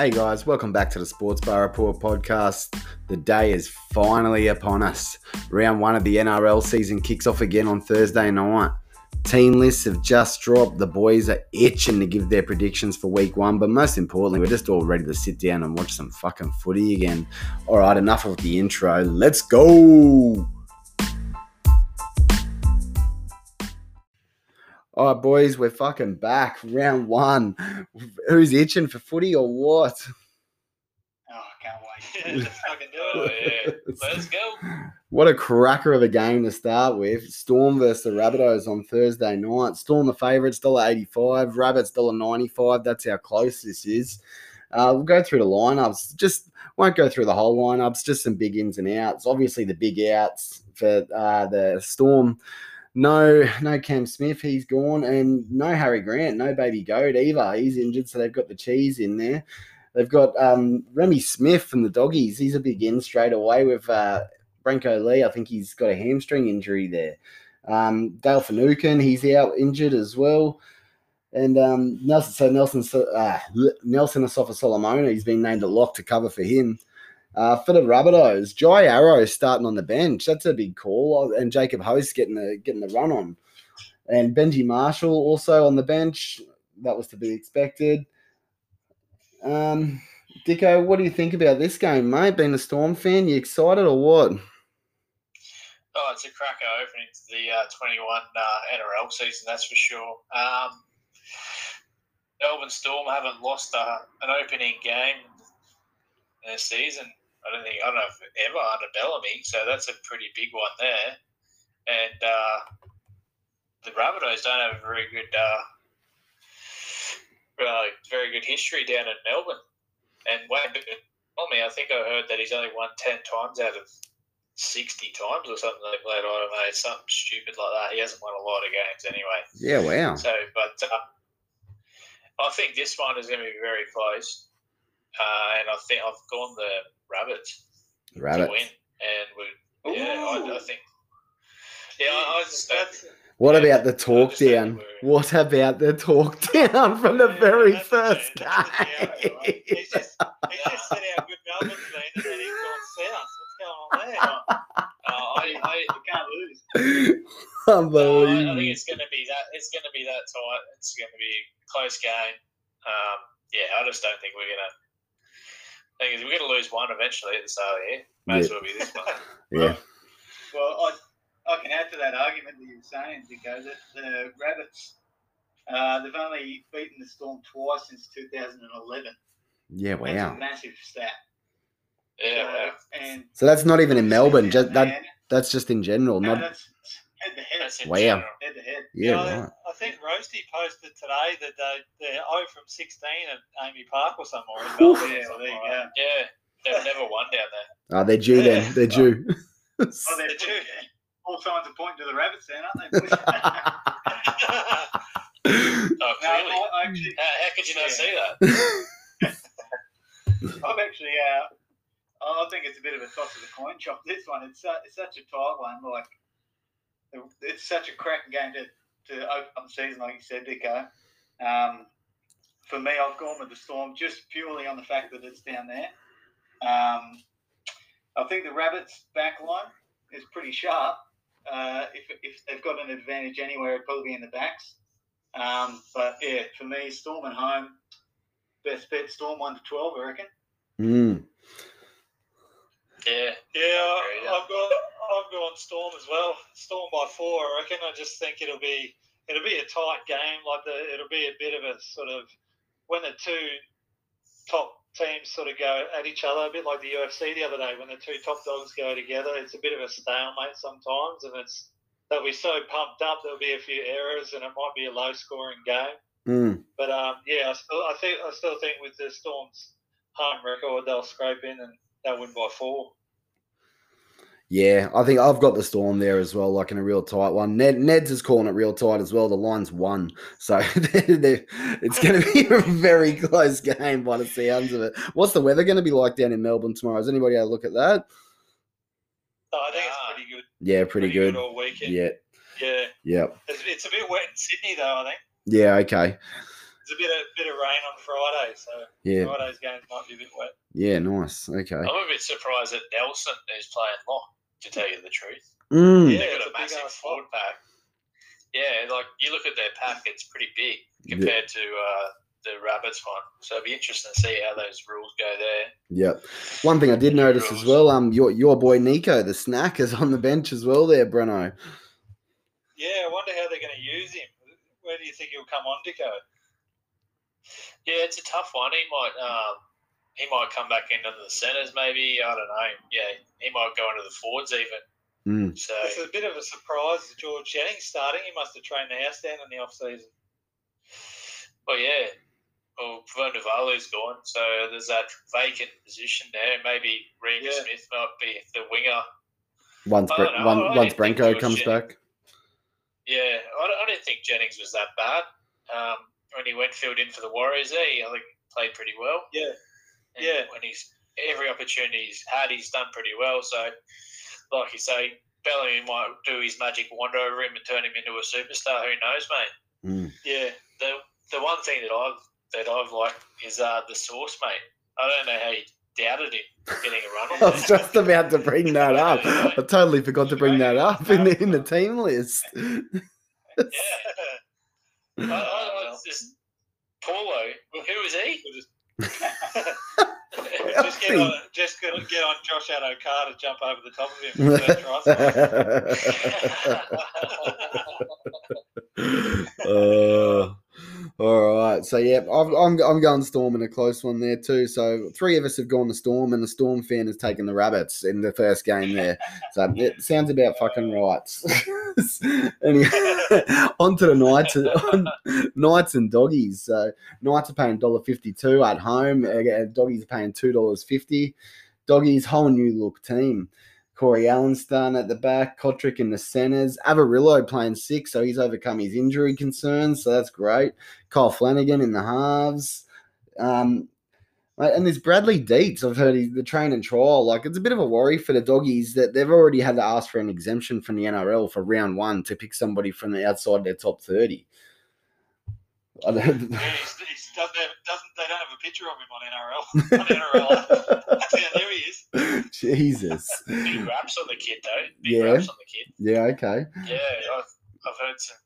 Hey guys, welcome back to the Sports Bar Report podcast. The day is finally upon us. Round one of the NRL season kicks off again on Thursday night. Team lists have just dropped. The boys are itching to give their predictions for week one, but most importantly, we're just all ready to sit down and watch some fucking footy again. All right, enough of the intro. Let's go. All right, boys, we're fucking back. Round one. Who's itching for footy or what? Oh, I can't wait. Let's fucking do it. Oh, yeah. Let's go. What a cracker of a game to start with. Storm versus the Rabbitohs on Thursday night. Storm the favourites, $1.85. Rabbits, $1.95. That's how close this is. Uh, we'll go through the lineups. Just won't go through the whole lineups, just some big ins and outs. Obviously, the big outs for uh, the Storm. No, no Cam Smith, he's gone, and no Harry Grant, no Baby Goat either. He's injured, so they've got the cheese in there. They've got um, Reimis Smith from the Doggies. He's a big in straight away with uh, Brenko Lee. I think he's got a hamstring injury there. Um, Dale Finucane, he's out injured as well. And um, Nelson, so Nelson, uh, Nelson Asofa-Solomona, he's been named a lock to cover for him. Uh, for the Rabbitohs, Jai Arrow starting on the bench. That's a big call. And Jacob Host getting the getting the run on. And Benji Marshall also on the bench. That was to be expected. Um, Dicko, what do you think about this game, mate? Being a Storm fan, you excited or what? Oh, it's a cracker opening to the uh, 21 uh, NRL season, that's for sure. Um, Melbourne Storm haven't lost uh, an opening game a season. I don't think I don't know if ever under Bellamy, so that's a pretty big one there. And uh, the Rabbitohs don't have a very good, uh, uh, very good history down in Melbourne. And Wayne Bellamy, I think I heard that he's only won ten times out of sixty times or something like that. I don't know, something stupid like that. He hasn't won a lot of games anyway. Yeah, wow. So, but uh, I think this one is going to be very close. Uh, and I think I've gone the Rabbits Rabbit. and we yeah, I, I think yeah, I, I just don't. What Yeah, about the talk I just don't down? What about the talk down from the very first okay, that's right? He's just, he's just said how good Melbourne's been and then he's gone south. What's going on there? Uh, I, I, You can't lose. no, I, I think it's going to be that. It's going to be that tight. It's going to be a close game. Um, yeah, I just don't think we're going to. Thing is, we're going to lose one eventually at the start of the year. May as well be this one. Yeah. Well, I, I can add to that argument that you were saying, Dico, that the Rabbits, uh, they've only beaten the Storm twice since 2011. Yeah, That's wow. a massive stat. Yeah, So, and So that's not even in Melbourne. Just that. That's just in general. no, Not that's head to head. that's Wow. Head to head. yeah, I- right. I think Roasty posted today that they, they're 0 from 16 at AAMI Park or somewhere in Yeah, well, there you go. Yeah, they've never won down there. Oh, they're due then. They're due. Oh, they're They're two. two. All signs are pointing to the Rabbits then, aren't they? Oh, no, clearly. I, I actually, How, how could you not Yeah. see that? I'm actually, uh, I think it's a bit of a toss of the coin chop. This one, it's, su- it's such a tight one. Like, it's such a cracking game to, to open up the season, like you said, Dico. Um, for me, I've gone with the Storm just purely on the fact that it's down there. Um, I think the Rabbits' back line is pretty sharp. Uh, if, if they've got an advantage anywhere, it'd probably be in the backs. Um, but yeah, for me, Storm at home, best bet Storm 1 to 12, I reckon. Mm. Yeah. Yeah, agree, yeah. I've got I've gone Storm as well. Storm by four, I reckon. I just think it'll be it'll be a tight game. Like the it'll be a bit of a sort of when the two top teams sort of go at each other, a bit like the UFC the other day when the two top dogs go together. It's a bit of a stalemate sometimes, and it's they'll be so pumped up. There'll be a few errors, and it might be a low scoring game. Mm. But um, yeah, I still I think I still think with the Storm's home record, they'll scrape in and they'll win by four. Yeah, I think I've got the storm there as well, like in a real tight one. Ned, Ned's is calling it real tight as well. The line's one, so they're, they're, it's going to be a very close game by the sounds of it. What's the weather going to be like down in Melbourne tomorrow? Has anybody had a look at that? So I think it's pretty good. Yeah, pretty, good. all weekend. Yeah, yeah. Yep. It's, it's a bit wet in Sydney though. I think. Yeah. Okay. There's a bit of bit of rain on Friday, so Yeah, Friday's game might be a bit wet. Yeah, nice. Okay. I'm a bit surprised that Nelson is playing lock. To tell you the truth, Mm, Yeah, they've got a a massive forward pack. Yeah, like you look at their pack, it's pretty big compared to uh, the Rabbits one. So it'd be interesting to see how those rules go there. Yep. One thing I did notice as well, um, your your boy Nico, the snack, is on the bench as well. There, Breno. Yeah, I wonder how they're going to use him. Where do you think he'll come on, Dico? Yeah, it's a tough one. He might um, he might come back into the centres, maybe. I don't know. Yeah, he might go into the forwards even. Mm. So It's a bit of a surprise. George Jennings starting. He must have trained the house down in the off season. Well, yeah. Well, Vunivalu's gone, so there's that vacant position there. Maybe Reimis Yeah. Smith might be the winger. Once I Bre- know. one, once didn't think Brenko George comes Jennings- back. Yeah, I, don't- I didn't think Jennings was that bad. Um, when he went filled in for the Warriors, there, he I think played pretty well. Yeah. And Yeah. When he's every opportunity he's had, he's done pretty well. So, like you say, Bellamy might do his magic wand over him and turn him into a superstar. Who knows, mate? Mm. Yeah. the the one thing that I've that I've liked is uh, the source, mate. I don't know how you doubted him getting a run I was just about to bring that up. I totally forgot to bring that up in the in the team list. Yeah. I, I, I just Paulo. Who is he? Just get on, just get, get on Josh Addo-Carr to jump over the top of him. for that try. uh, all right. So yeah, I'm, I'm I'm going Storm in a close one there too. So three of us have gone to Storm, and the Storm fan has taken the Rabbits in the first game there. So it sounds about fucking right. anyway, on to the Knights, on, Knights and Doggies. So Knights are paying $1.52 at home. uh, Doggies are paying two dollars fifty. Doggies whole new look team. Corey Allen starting at the back, Cotric in the centres, Averillo playing six, so he's overcome his injury concerns, so that's great. Kyle Flanagan in the halves. Um, and there's Bradley Dietz. I've heard he's the train and trial. Like it's a bit of a worry for the doggies that they've already had to ask for an exemption from the NRL for round one to pick somebody from the outside their top thirty. I don't, Yeah, he's, he's doesn't have, doesn't they don't have a picture of him on NRL. On NRL. How there he is. Jesus. Big raps on the kid though. Big Yeah. raps on the kid. Yeah. Okay. Yeah, I've, I've heard some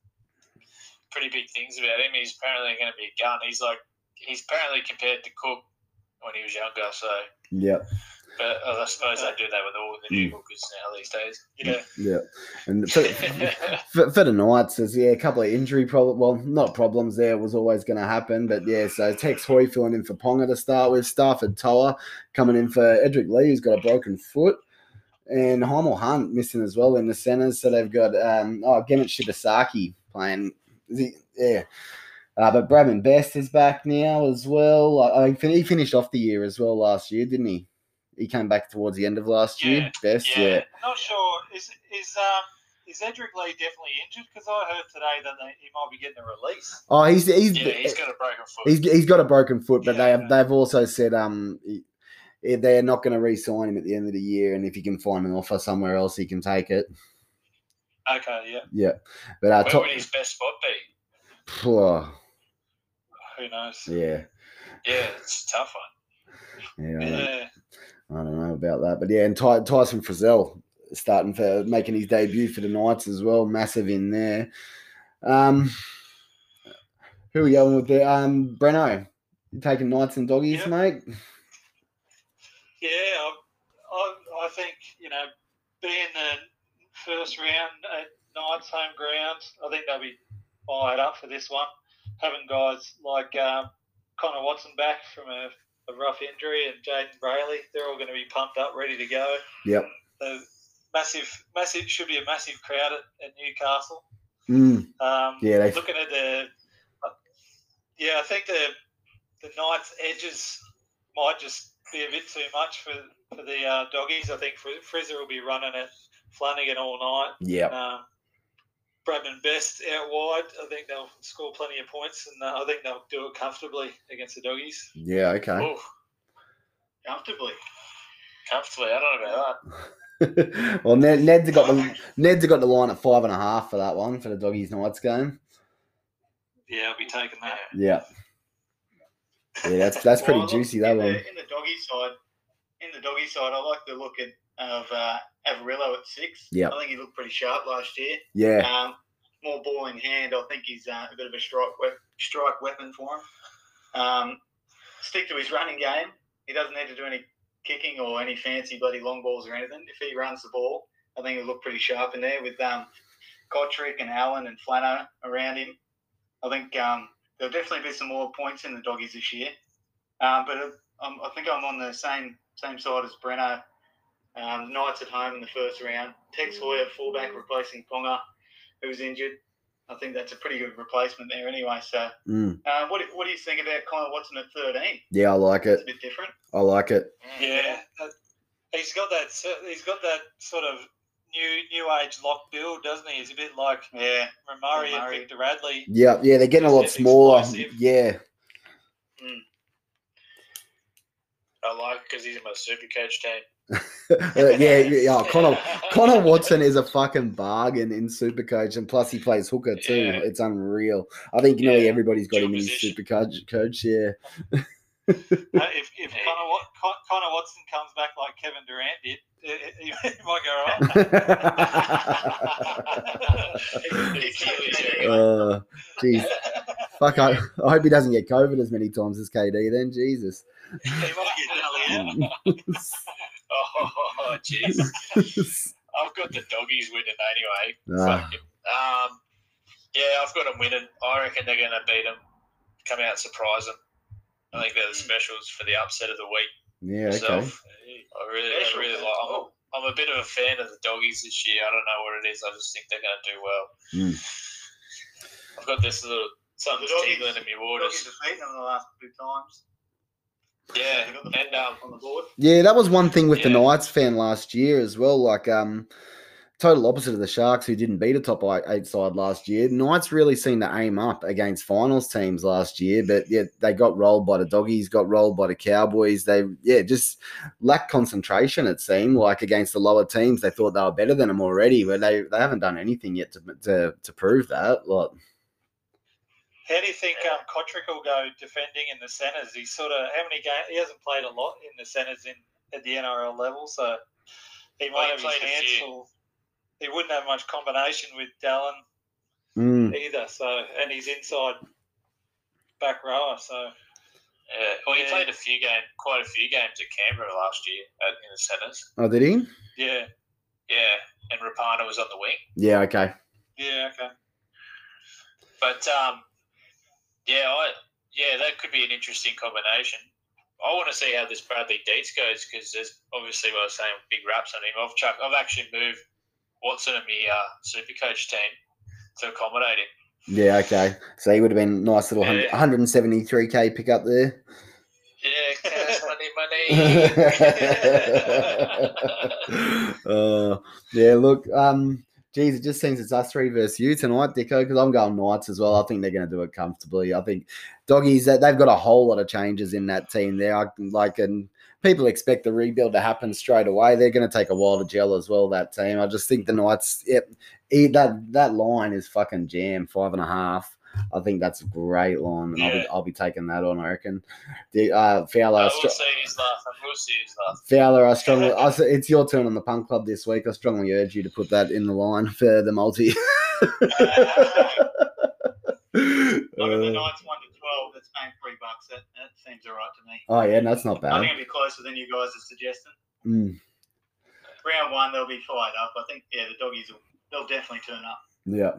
pretty big things about him. He's apparently going to be a gun. He's like he's apparently compared to Cook when he was younger. So, Yep. But I suppose they do that with all the new hookers now these days. Yeah. Yeah. And for, for, for the Knights, there's yeah a couple of injury problems. Well, not problems. There was always going to happen, but yeah. So Tex Hoy filling in for Ponga to start with. Starford To'a coming in for Edrick Lee, who's got a broken foot, and Hymel Hunt missing as well in the centres. So they've got um oh Gehamat Shibasaki playing. Is he, yeah. Uh, but Bradman Best is back now as well. Uh, he finished off the year as well last year, didn't he? He came back towards the end of last year. Best, yeah. yeah. I'm not sure. Is is um is Edrick Lee definitely injured? Because I heard today that they, he might be getting a release. Oh, he's he's yeah, he's got a broken foot. He's he's got a broken foot, but Yeah, they have they've also said um he- they're not going to re-sign him at the end of the year, and if he can find an offer somewhere else, he can take it. Okay, yeah. Yeah, but uh, Where top, would his best spot be? Who knows? yeah, Yeah, it's a tough one. yeah, Yeah. I don't know about that, but yeah, and Ty, Tyson Frizell starting for making his debut for the Knights as well, massive in there. Um, who are we going with there? Um, Breno, you taking Knights and doggies, Yep. mate? Yeah, I, I, I think, you know, being the first round at Knights home ground, I think they'll be fired up for this one. Having guys like um, Connor Watson back from a, a rough injury and Jayden Brailey, they're all going to be pumped up, ready to go. Yep. The massive, massive should be a massive crowd at, at Newcastle. Mm, Um, Yeah, they- looking at the, yeah, I think the the Knights' edges might just be a bit too much for for the uh, doggies. I think Fri- Frizzer will be running at Flanagan all night. Yeah. Um, Bradman Best out wide. I think they'll score plenty of points, and uh, I think they'll do it comfortably against the doggies. Yeah. Okay. Oh, Comfortably. comfortably. I don't know about that. well, Ned, Ned's got the Ned's got the line at five and a half for that one for the doggies Knights game. Yeah, I'll be taking that. Yeah, Yeah, that's that's pretty Well, juicy in that the, one. In the doggy side, in the doggy side, I like the look at of uh, Averillo at six. Yep. I think he looked pretty sharp last year. Yeah, Um, more ball in hand. I think he's uh, a bit of a strike we- strike weapon for him. Um, stick to his running game. He doesn't need to do any kicking or any fancy bloody long balls or anything. If he runs the ball, I think he'll look pretty sharp in there with um, Cotric and Allen and Flano around him. I think um, there'll definitely be some more points in the doggies this year. Um, but um, I think I'm on the same same side as Breno. Um, Knights at home in the first round. Tex Hoyer fullback replacing Ponga, who's injured. I think that's a pretty good replacement there anyway. So, mm, uh, what, do- what do you think about Connor Watson at 13? yeah, I like it. It's a bit different. I like it. Yeah, uh, he's got that. He's got that sort of new new age lock build, doesn't he? He's a bit like Yeah. Murray and Victor Radley. Yeah, yeah, they're getting a lot smaller. explosive. Yeah, I like because he's in my super coach team. Uh, yeah, yeah. yeah. Connor Connor Watson is a fucking bargain in Supercoach, and plus he plays hooker too. Yeah. It's unreal. I think nearly everybody's got dual him in position. Supercoach. Coach, yeah. Uh, if if Hey. Connor, Connor Watson comes back like Kevin Durant did, it, it, he might go right. uh, jeez, fuck! I, I hope he doesn't get COVID as many times as KD. Then Jesus. He might get Dally out. Oh, jeez. I've got the doggies winning anyway. Ah. Fucking, um, yeah, I've got them winning. I reckon they're going to beat them. Come out and surprise them. I think they're the specials for the upset of the week. yeah. Okay. I really, I Specials, really like. I'm, Oh. I'm a bit of a fan of the doggies this year. I don't know what it is. I just think they're going to do well. Mm. I've got this little something The doggies- tingling in my Doggies waters. have beaten them the last two times. Yeah, got the um, on the board. Yeah, that was one thing with the Knights fan last year as well. Like, um, total opposite of the Sharks, who didn't beat a top eight- eight side last year. Knights really seemed to aim up against finals teams last year, but yeah, they got rolled by the Doggies, got rolled by the Cowboys. They, yeah, just lacked concentration. It seemed like against the lower teams, they thought they were better than them already, but they they haven't done anything yet to to, to prove that. Like, How do you think um, Cotric will go defending in the centres? He's sort of how many games? He hasn't played a lot in the centres in at the NRL level, so he Well, might he have his played a hands few. full. He wouldn't have much combination with Dallin mm, either. So and he's inside back rower. So yeah, well, he Yeah. played a few games, quite a few games at Canberra last year at, in the centres. oh, did he? yeah, Yeah, and Rapana was on the wing. Yeah. Okay. yeah, okay. But um, yeah, I yeah, that could be an interesting combination. I want to see how this Bradley Deets goes because there's obviously what I was saying, with big raps on him. I've chuck, I've actually moved Watson and me uh, super coach team to accommodate him. Yeah. Okay. So he would have been a nice little Yeah. 173k pick up there. Yeah, cash money, money. uh, yeah, look, um, geez, it just seems it's us three versus you tonight, Dicko, because I'm going Knights as well. I think they're going to do it comfortably. I think doggies they've got a whole lot of changes in that team there. I like, and people expect the rebuild to happen straight away. They're going to take a while to gel as well. That team, I just think the Knights, yep, that that line is fucking jam, five and a half. I think that's a great line, and I'll, be, I'll be taking that on. I reckon. The uh, Fowler, I will str- see his laugh. I will see his laugh. Fowler, I strongly, I, it's your turn on the punk club this week. I strongly urge you to put that in the line for the multi. Look at the Uh, Knights 1 to 12. That's paying three bucks. That, that seems all right to me. oh yeah, that's not bad. I think it'll be closer than you guys are suggesting. Mm, Round one, they'll be fired up. I think, yeah, the doggies will they'll definitely turn up. Yeah.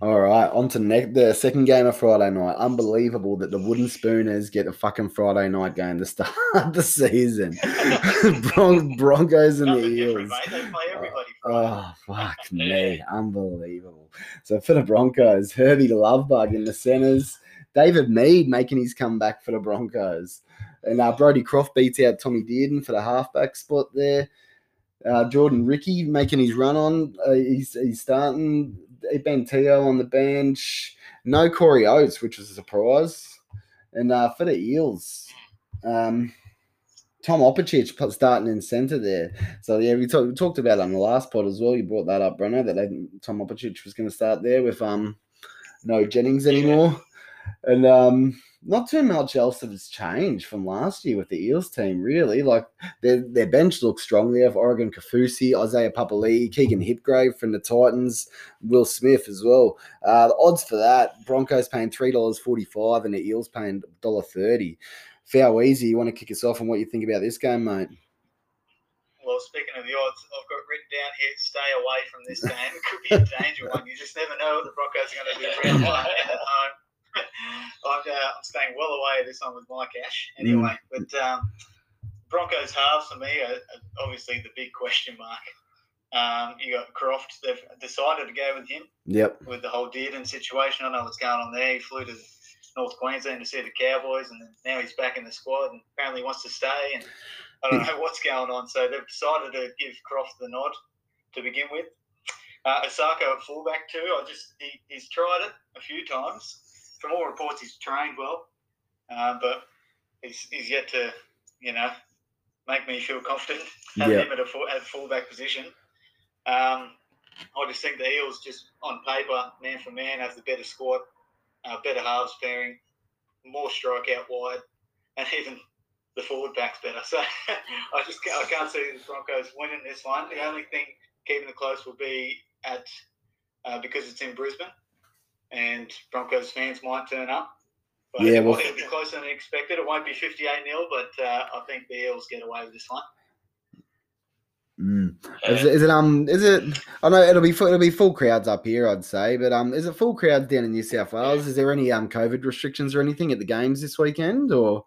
All right, on to ne- the second game of Friday night. Unbelievable that the Wooden Spooners get a fucking Friday night game to start the season. Bron- Broncos and the Nothing different, Eels. mate. They play everybody. Friday. Oh fuck me, unbelievable! So for the Broncos, Herbie Lovebug in the centers, David Mead making his comeback for the Broncos, and uh, Brodie Croft beats out Tommy Dearden for the halfback spot there. Uh, Jordan Riki making his run on, uh, he's he's starting. Ben Teo on the bench, no Corey Oates, which was a surprise, and uh, for the Eels. Um, Tom Opacic put- starting in centre there. So yeah, we, talk, we talked about on the last pod as well. You brought that up, Brenner, that they, Tom Opacic was going to start there with um no Jennings anymore. And um not too much else has changed from last year with the Eels team, really. Like their their bench looks strong. They have Oregon Kaufusi, Isaiah Papali, Keegan Hipgrave from the Titans, Will Smith as well. Uh, the odds for that: Broncos paying three dollars forty five, and the Eels paying $1.30. Foul easy. You want to kick us off on what you think about this game, mate? Well, speaking of the odds, I've got written down here: stay away from this game. It could be a danger one. You just never know what the Broncos are going to do round one at home. I'm, uh, I'm staying well away this one with my cash anyway. But um, Broncos halves for me are, are obviously the big question mark. Um, you got Croft. They've decided to go with him Yep. with the whole Dearden situation. I know what's going on there. He flew to North Queensland to see the Cowboys, and now he's back in the squad and apparently wants to stay. And I don't know what's going on. So they've decided to give Croft the nod to begin with. Uh, Osako at fullback too. I just he, he's tried it a few times. From all reports, he's trained well, uh, but he's, he's yet to you know make me feel confident have Yeah. him at a full, at fullback position. Um, I just think the Eels, just on paper, man for man, have the better squad, uh, better halves pairing, more strike out wide, and even the forward back's better. So I just can't, I can't see the Broncos winning this one. The only thing keeping it close will be at uh, because it's in Brisbane, and Broncos fans might turn up. But Yeah, yeah, well- it'll be closer than expected. It won't be 58 0, but uh, I think the Eels get away with this one. Mm. Is, it, is it um is it I know it'll be full, it'll be full crowds up here I'd say but um is it full crowds down in New South Wales is there any um COVID restrictions or anything at the games this weekend or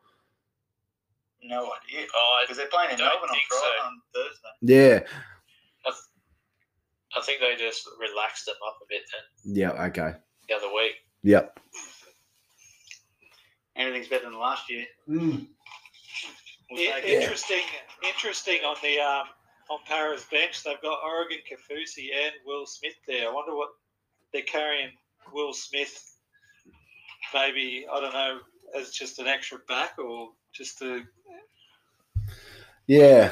No idea. Oh, Because they're playing in Melbourne on Friday, so. on Thursday. yeah I think they just relaxed them up a bit then yeah okay the other week. yep Anything's better than last year. Mm. We'll I- take it. interesting, interesting on the um, on Para's bench. They've got Oregon Kaufusi and Will Smith there. I wonder what they're carrying. Will Smith, maybe I don't know, as just an extra back or just to yeah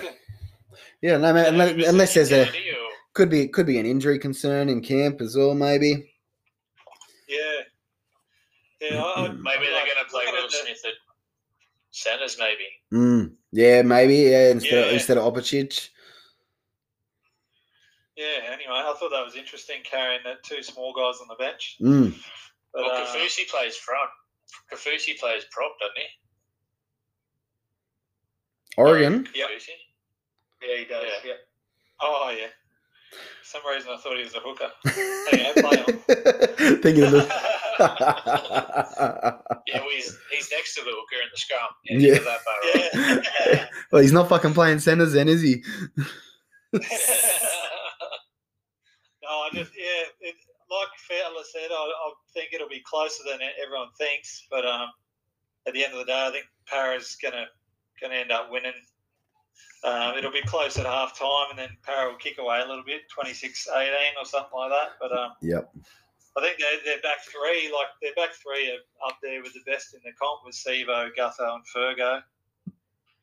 yeah no, man, unless, unless there's a or- could be could be an injury concern in camp as well maybe yeah. Yeah, I, I, Maybe they're going to play looking Will Smith at centres, maybe. mm. yeah maybe yeah instead of, Yeah. instead of Opacic Yeah, anyway, I thought that was interesting carrying that two small guys on the bench. mm. But, well, uh, Kaufusi plays front. Kaufusi plays prop, doesn't he? Oregon Yep. Kaufusi? Yeah, he does. Yeah. Yeah. oh, yeah. For some reason I thought he was a hooker. Hey, play on. thinking of the Yeah, well, he's, he's next to the hooker in the scrum. Yeah, Yeah. that Yeah. well he's not fucking playing centers then is he no, I just yeah, it, like Fowler said, I, I think it'll be closer than everyone thinks. But um, at the end of the day, I think Para's gonna gonna end up winning. Um, it'll be close at half time, and then Para will kick away a little bit, 26-18 or something like that. But um, Yep. I think their their back three, like their back three, are up there with the best in the comp with Sevo, Gutho, and Fergo.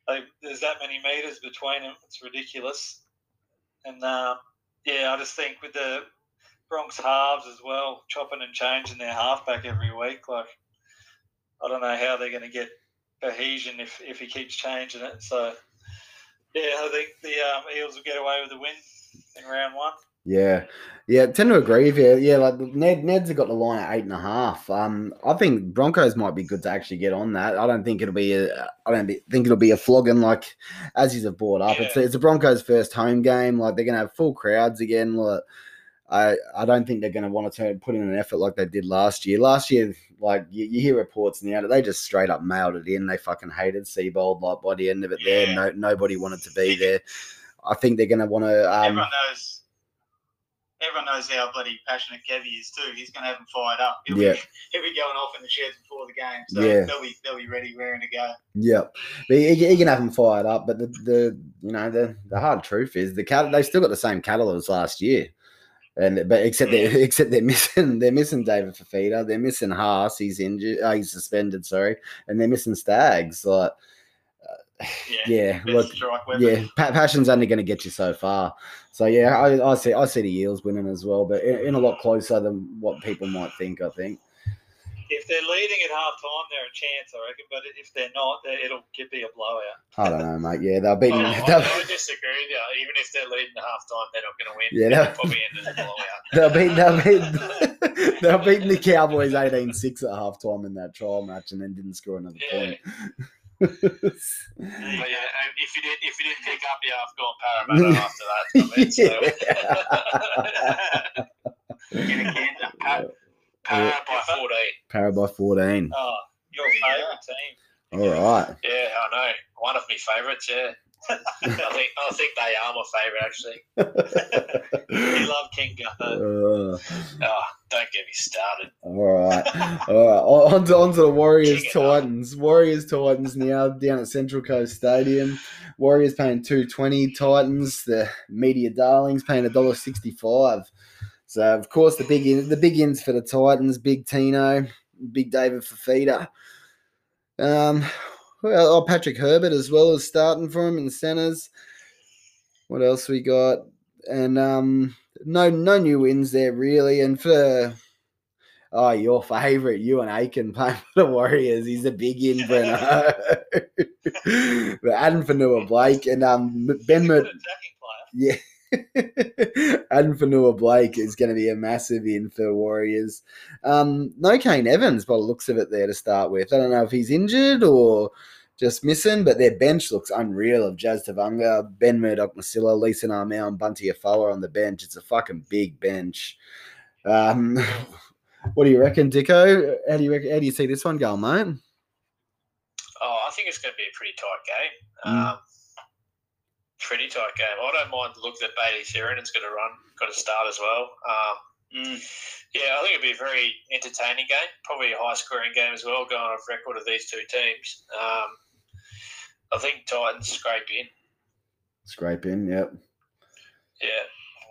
They, there's that many meters between them; it's ridiculous. And uh, yeah, I just think with the Bronx halves as well, chopping and changing their halfback every week, like I don't know how they're going to get cohesion if if he keeps changing it. So yeah, I think the um, Eels will get away with the win in round one. Yeah, yeah, tend to agree with you. Yeah, like Ned, Ned's got the line at eight and a half. Um, I think Broncos might be good to actually get on that. I don't think it'll be a, I don't be, think it'll be a flogging like Aussies have brought up. It's a, it's a Broncos first home game. Like they're gonna have full crowds again. Like, I I don't think they're gonna want to turn, put in an effort like they did last year. Last year, like you, you hear reports in the out, they just straight up mailed it in. They fucking hated Seibold. Like by the end of it, there, no nobody wanted to be there. I think they're gonna want to. Um, everyone knows. Everyone knows how bloody passionate Kevy is too. He's going to have them fired up. He'll, Yeah. be, he'll be going off in the sheds before the game, so Yeah. they'll be they'll be ready, raring to go. Yep, but he, he can have them fired up. But the, the you know the, the hard truth is the cat they've still got the same cattle as last year, and but except they except they're missing they're missing David Fifita, they're missing Haas, he's injured, uh, he's suspended, sorry, and they're missing Stags. Like Yeah, yeah, look, yeah, pa- passion's only going to get you so far. So yeah, I, I see I see the Eels winning as well, but in, in a lot closer than what people might think. I think. if they're leading at half time, they're a chance, I reckon. But if they're not, they- it'll be a blowout. I don't know, mate. Yeah, they'll beat. Oh, I, They'll, I disagree with you. Even if they're leading at half time, they're not going to win. Yeah, They'll they'll- probably end as a blowout. they'll beat. They'll. They'll beat the Cowboys 18-6 at half time in that trial match, and then didn't score another Yeah. point. But yeah, um, if you did, if you didn't pick up, you have gone Parramatta after that. I mean, so uh, Get a canter. Parramatta by fourteen. Para by 14. Oh, your favourite team. All right. Yeah, I know. One of my favourites. Yeah, I think I think they are my favourite actually. You love King Gutho. Uh, Oh, don't get me started. all right. All right. On to, on to the Warriors King. Titans. Warriors Titans now down at Central Coast Stadium. Warriors paying 220 Titans, the media darlings paying $1.65. So of course the big in, the big ins for the Titans, big Tino, big David Fifita. Um oh, Patrick Herbert as well as starting for him in the centers. What else we got? And um no no new wins there really. And for oh your favourite, Euan Aitken playing for the Warriors. He's a big in, Breno. but Addin Fonua-Blake and um Ben Mur- yeah. Addin Fonua-Blake is going to be a massive in for Warriors. Um, no Kane Evans by the looks of it there to start with. I don't know if he's injured or just missing, but their bench looks unreal of Jazz Tevaga, Ben Murdoch, Masilla, Lisa Armel, and Bunty Afoa on the bench. It's a fucking big bench. Um, what do you reckon, Dicko? How do you reckon, how do you see this one going, mate? Oh, I think it's going to be a pretty tight game. Mm. Um, pretty tight game. I don't mind the look that Bailey Sheridan's going to run, got to start as well. Um, Mm. yeah, I think it'll be a very entertaining game. Probably a high scoring game as well, going off record of these two teams. Um, I think Titans scrape in. Scrape in, yep. Yeah.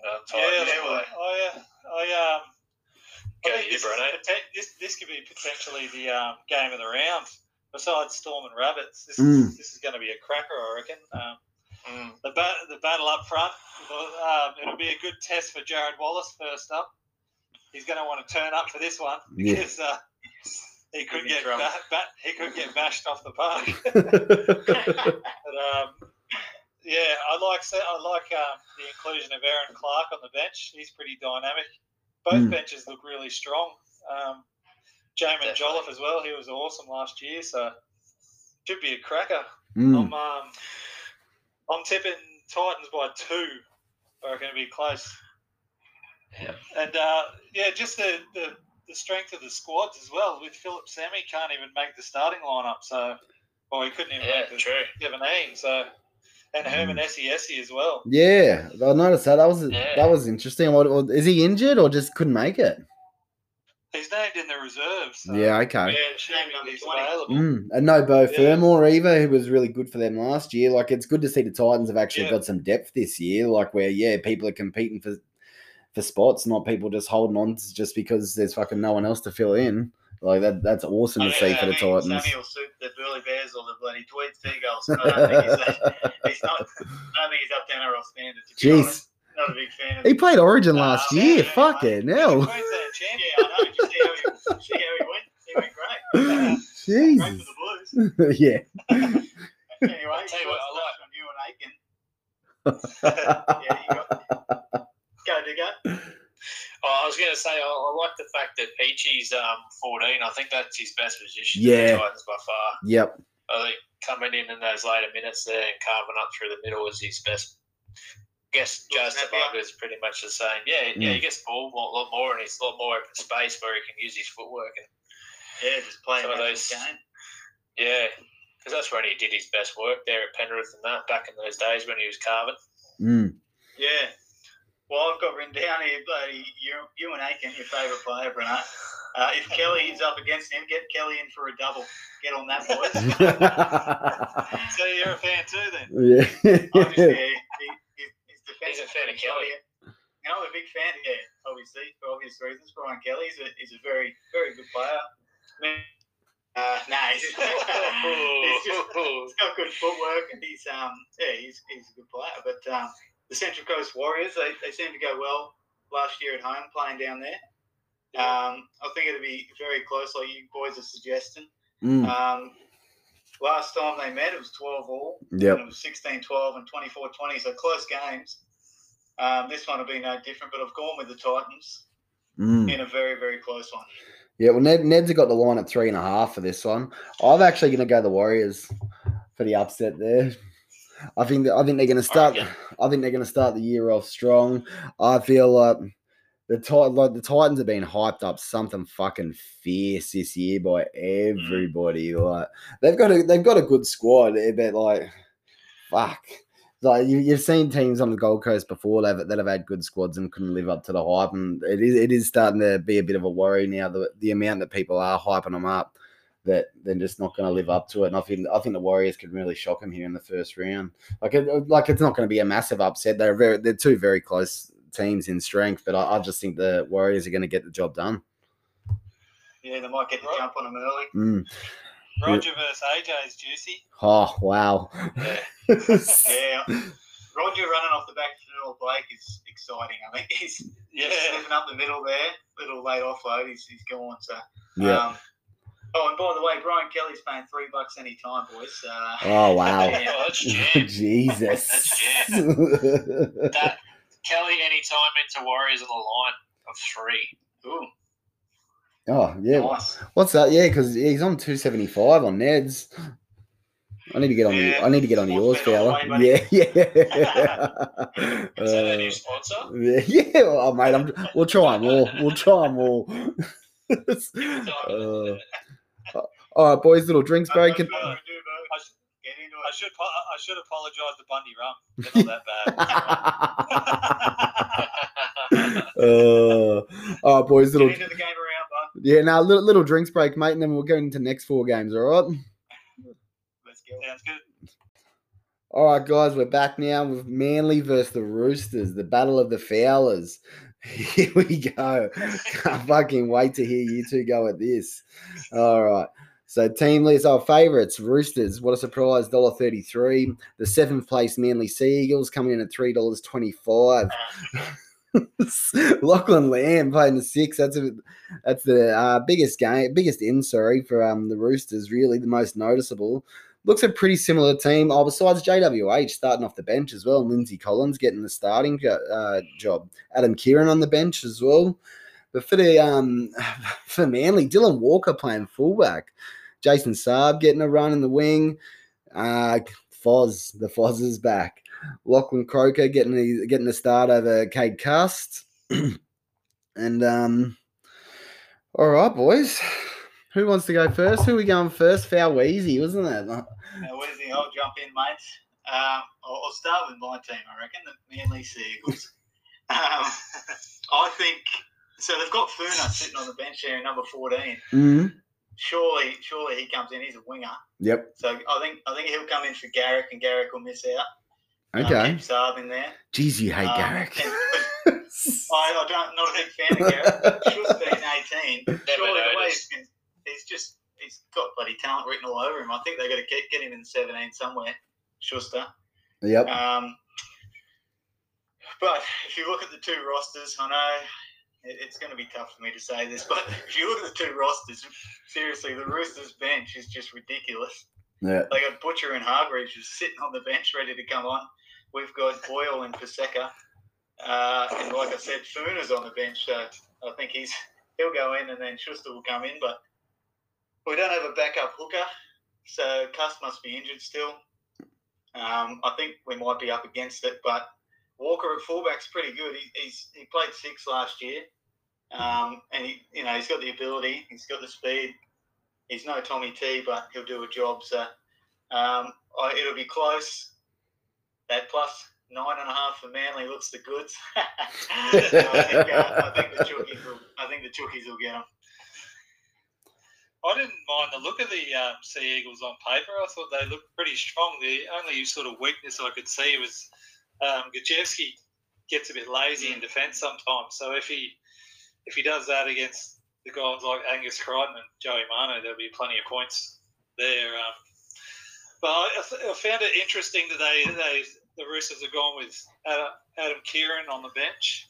Uh, Yeah, Titans, look, yeah. I, uh, I, um, I think you, this, is poten- this this could be potentially the um, game of the round. Besides Storm and Rabbits, this Mm. is this is going to be a cracker, I reckon. Um, Mm. the bat, the battle up front, um, it'll be a good test for Jarrod Wallace first up. He's going to want to turn up for this one Yeah. because uh, he could in get trouble. ba- ba- he could get bashed off the park. But um, yeah, I like I like um, the inclusion of Erin Clark on the bench. He's pretty dynamic. Both Mm. benches look really strong. Um, Jaimin Definitely. Jolliffe as well. He was awesome last year, so should be a cracker. Mm. I'm um, I'm tipping Titans by two. I reckon it'll be close. Yeah. And uh, yeah, just the, the the strength of the squads as well. With Phillip Sami can't even make the starting lineup, so well he couldn't even Yeah, make the true. 17. So and Herman Ese'ese as well. Yeah, I noticed that. That was Yeah. that was interesting. What, what is he injured or just couldn't make it? He's named in the reserves. So Yeah, okay. Yeah, shame number he's available. Mm. And no Beau Yeah. Fermor either, who was really good for them last year. Like it's good to see the Titans have actually Yeah. got some depth this year. Like where yeah, people are competing for for spots, not people just holding on to- just because there's fucking no one else to fill in. Like that that's awesome to see for the Titans. Sammy will suit the Burleigh Bears or the bloody Tweed Seagulls. I don't think he's, that, he's not. I don't think he's up to NRL standards. To Jeez. honest. Not a big fan of He played Origin last Uh, year. yeah, Fucking He's a hell. Yeah, I know. Just see how he, see how he went. He went great. Great for the Blues. yeah. Anyway, I'll tell you what, I like- on you and Aiken. Yeah, you got. Go, Digger. Oh, I was going to say, I, I like the fact that Peachy's um, 14. I think that's his best position Yeah. in the Titans by far. Yep. I think coming in in those later minutes there and carving up through the middle is his best. I guess Little Jazz snap is pretty much the same. Yeah, yeah, Mm. he gets the ball a lot more and he's a lot more open space where he can use his footwork. And Yeah, just playing Some of those- game. yeah, because that's when he did his best work there at Penrith and that back in those days when he was carving. Mm. Yeah. Well, I've got written down here, bloody you, Euan Aitken, your favourite player, Brenna. Uh, if Kelly is up against him, get Kelly in for a double. Get on that, boys. So you're a fan too, then? yeah. Obviously, he, he, his, his defense He's a fan of Kelly. You know, I'm a big fan, yeah, obviously, for obvious reasons. Brian Kelly is a, is a very, very good player. I mean, uh, no, he's, he's, just, he's got good footwork and he's um yeah he's, he's a good player. But um, the Central Coast Warriors they, they seem to go well last year at home playing down there. Um, I think it'll be very close, like you boys are suggesting. Mm. Um, last time they met, it was 12 all. Yep. It was 16 12 and 24 20, so close games. Um, this one will be no different, but I've gone with the Titans Mm. in a very, very close one. Yeah, well, Ned, Ned's got the line at three and a half for this one. I'm actually going to go the Warriors for the upset there. I think that, I think they're going to start. Okay. I think they're going to start the year off strong. I feel like the Tit- like the Titans have been hyped up something fucking fierce this year by mm. everybody. Like they've got a they've got a good squad, but like fuck. Like you, you've seen teams on the Gold Coast before that, that have had good squads and couldn't live up to the hype, and it is it is starting to be a bit of a worry now. The the amount that people are hyping them up, that they're just not going to live up to it. And I think I think the Warriors could really shock them here in the first round. Like it, like it's not going to be a massive upset. They're very they're two very close teams in strength, but I, I just think the Warriors are going to get the job done. Yeah, they might get the jump on them early. Mm. Roger versus AJ is juicy. Oh wow! Yeah. Roger running off the back of Blake is exciting. I mean, he's Yeah. slipping up the middle there, little late offload. He's, he's gone. So, yeah. um, oh, and by the way, Brian Kelly's paying three bucks any time, boys. Uh, Oh wow! Yeah. Oh, that's. Jesus. That's that Kelly anytime into Warriors on the line of three. ooh, oh yeah. nice. What's that? Yeah, because he's on two seventy five on Ned's. I need to get on Yeah, the. I need to get on yours, sports bet fella. Yeah, yeah. Is that a new Uh, sponsor? yeah, yeah. Oh, mate, I'm, we'll try them all. We'll try them all. Uh, all right, boys. Little drinks break. That's what we do. I, sh- I should I should apologise to Bundy Rum. They're not that bad. uh, all right, boys. Get Little. into the game around, bud. Yeah, now little, little drinks break, mate, and then we'll go into next four games. All right. Let's go. Sounds good. All right, guys, we're back now with Manly versus the Roosters, the battle of the Fowlers. Here we go. Can't fucking wait to hear you two go at this. All right. So team list our favourites, Roosters. What a surprise, $1.33. The seventh place Manly Sea Eagles coming in at $3.25. Lachlan Lam playing the six. That's a, that's the uh, biggest game, biggest in, sorry, for um, the Roosters. Really, the most noticeable. Looks a pretty similar team. Oh, besides JWH starting off the bench as well. Lindsay Collins getting the starting uh, job. Adam Keighran on the bench as well. But for the um for Manly, Dylan Walker playing fullback. Jason Saab getting a run in the wing. Uh, Foz, the Foz is back. Lachlan Croker getting the getting the start over Cade Cust. and um all right, boys. Who wants to go first? Who are we going first? Foul Easy, wasn't it? Now, I'll jump in, mate. Um, I'll, I'll start with my team, I reckon, the Manly Sea Eagles. um, I think so. They've got Funa sitting on the bench there in number fourteen. hmm Surely, surely he comes in. He's a winger, Yep. so I think I think he'll come in for Garrick, and Garrick will miss out. Um, Okay. keep Saab in there. Jeez, you hate Um, Garrick. and- I, I don't not a big fan of Garrick. Schuster in eighteen. Surely the way noticed. he's, been- he's just he's got bloody talent written all over him. I think they've got to get, get him in seventeen somewhere. Schuster. yep. Um, but if you look at the two rosters, I know it, it's going to be tough for me to say this, but if you look at the two rosters, seriously, the Roosters bench is just ridiculous. Yeah. They got Butcher and Hargreaves just sitting on the bench ready to come on. We've got Boyle and Paseka. Uh, and like I said, Funa's on the bench, so I think he's he'll go in and then Schuster will come in. But we don't have a backup hooker, so Cuss must be injured still. Um, I think we might be up against it, but Walker at fullback's pretty good. He, he's he played six last year, um, and he you know he's got the ability, he's got the speed. He's no Tommy T, but he'll do a job. So um, I, it'll be close. That plus nine and a half for Manly looks the goods. I, think, uh, I think the Chookies will. I think the Chookies will get them. I didn't mind the look of the um, Sea Eagles on paper. I thought they looked pretty strong. The only sort of weakness I could see was um, Gajewski gets a bit lazy in defence sometimes. So if he if he does that against the guys like Angus Crichton and Joey Manu, there'll be plenty of points there. Um, but I, I found it interesting that they, they the Roosters have gone with Adam, Adam Keighran on the bench.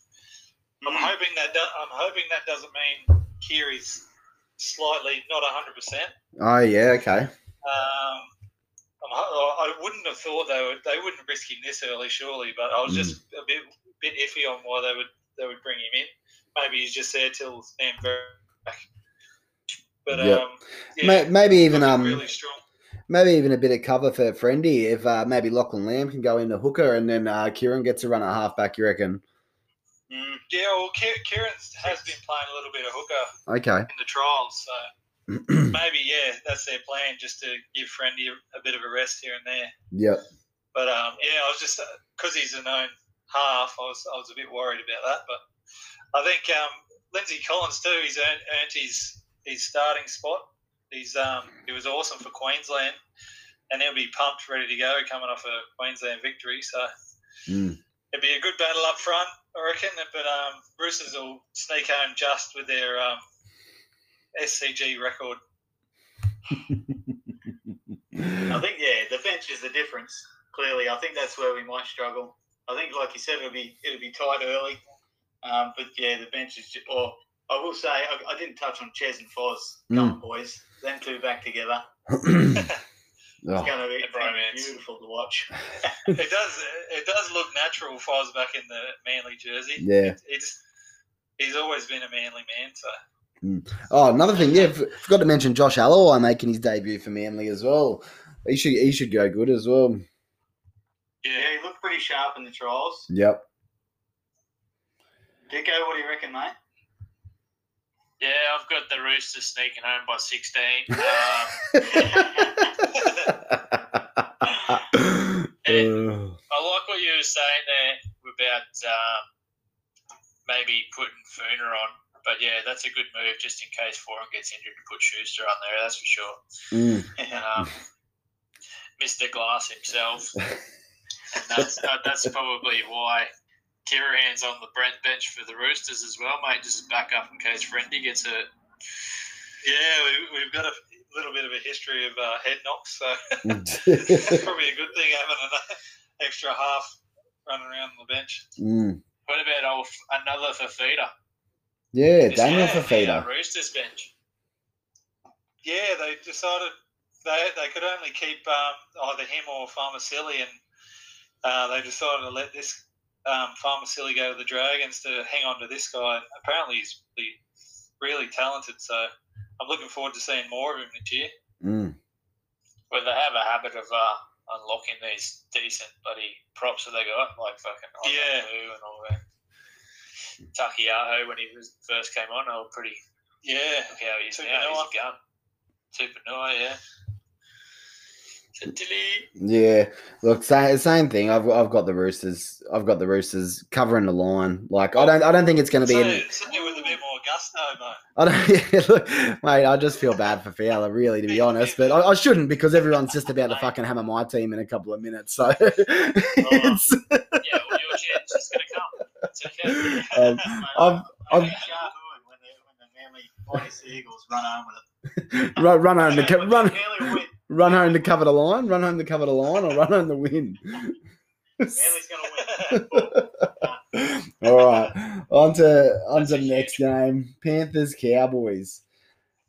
I'm Mm. hoping that do- I'm hoping that doesn't mean Keary's slightly not 100. percent Oh yeah, okay. Um, I wouldn't have thought they would. They wouldn't risk him this early, surely. But I was Mm. just a bit bit iffy on why they would they would bring him in. Maybe he's just there till Stan back. But Yep. um, yeah, maybe even um, really strong. maybe even a bit of cover for Friendy if uh, maybe Lachlan Lam can go into hooker and then uh, Kieran gets a run at halfback. You reckon? Mm. Yeah, well, Kieran has been playing a little bit of hooker Okay. in the trials, so maybe yeah, that's their plan, just to give Friendy a, a bit of a rest here and there. yep. But um, yeah, I was just because he's a known half, I was I was a bit worried about that. But I think um, Lindsay Collins too. He's earned, earned his his starting spot. He's um, he was awesome for Queensland, and he'll be pumped, ready to go, coming off a Queensland victory. So Mm. it'd be a good battle up front, I reckon. But um, Roosters will sneak home just with their um, SCG record. I think yeah, the bench is the difference. Clearly, I think that's where we might struggle. I think, like you said, it'll be it'll be tight early. Um, but yeah, the bench is. Just, or I will say, I, I didn't touch on Ches and Foz, Mm. come on, boys. Them two back together. Oh, It's going to be, gonna be beautiful to watch. It does it does look natural. Foz back in the Manly jersey. yeah. He just he's always been a Manly man. So Oh, another thing, yeah, forgot to mention Josh Aloiai making his debut for Manly as well. He should he should go good as well. Yeah, he looked pretty sharp in the trials. Yep. Dicko, what do you reckon, mate? Yeah, I've got the Roosters sneaking home by 16. Um, Uh, I like what you were saying there about um, maybe putting Funa on. But yeah, that's a good move just in case Foran gets injured to put Schuster on there, that's for sure. mm. Um, Mr. Glass himself. And that's, uh, that's probably why Kirahan's on the Brent bench for the Roosters as well, mate, just back up in case Friendy gets hurt. yeah, we, we've got a little bit of a history of uh, head knocks. So it's probably a good thing having an extra half running around on the bench. Mm. What about old, another for Fafita? Yeah, This Daniel guy on Fafita. Roosters bench. Yeah, they decided they they could only keep um, either him or Faamausili, and uh, they decided to let this um, Faamausili go to the Dragons to hang on to this guy. Apparently, he's really, really talented. So I'm looking forward to seeing more of him next year. Mm. Where they have a habit of uh, unlocking these decent bloody props that they got, like fucking Yeah. And all that. Taukeiaho when he was first came on, they were pretty. Yeah, Look how he is now. Tupouniua. He's a gun. Tupouniua, yeah. Yeah, look, same, same thing. I've I've got the Roosters. I've got the Roosters covering the line. Like I don't I don't think it's going to be. so, in, so with a bit more gusto, mate. I don't. Yeah, look, mate, I just feel bad for Fowler, really, to be honest. But I, I shouldn't because everyone's just about to fucking hammer my team in a couple of minutes. So it's, Yeah, well, your chance is going to come. It's okay. um, I've, I've when the, when the Manly Eagles run home with it. run, run home co- run. Run home to cover the line, run home to cover the line, or run home to win. Manly's going to win. All right, on to on to the next game. Panthers Cowboys.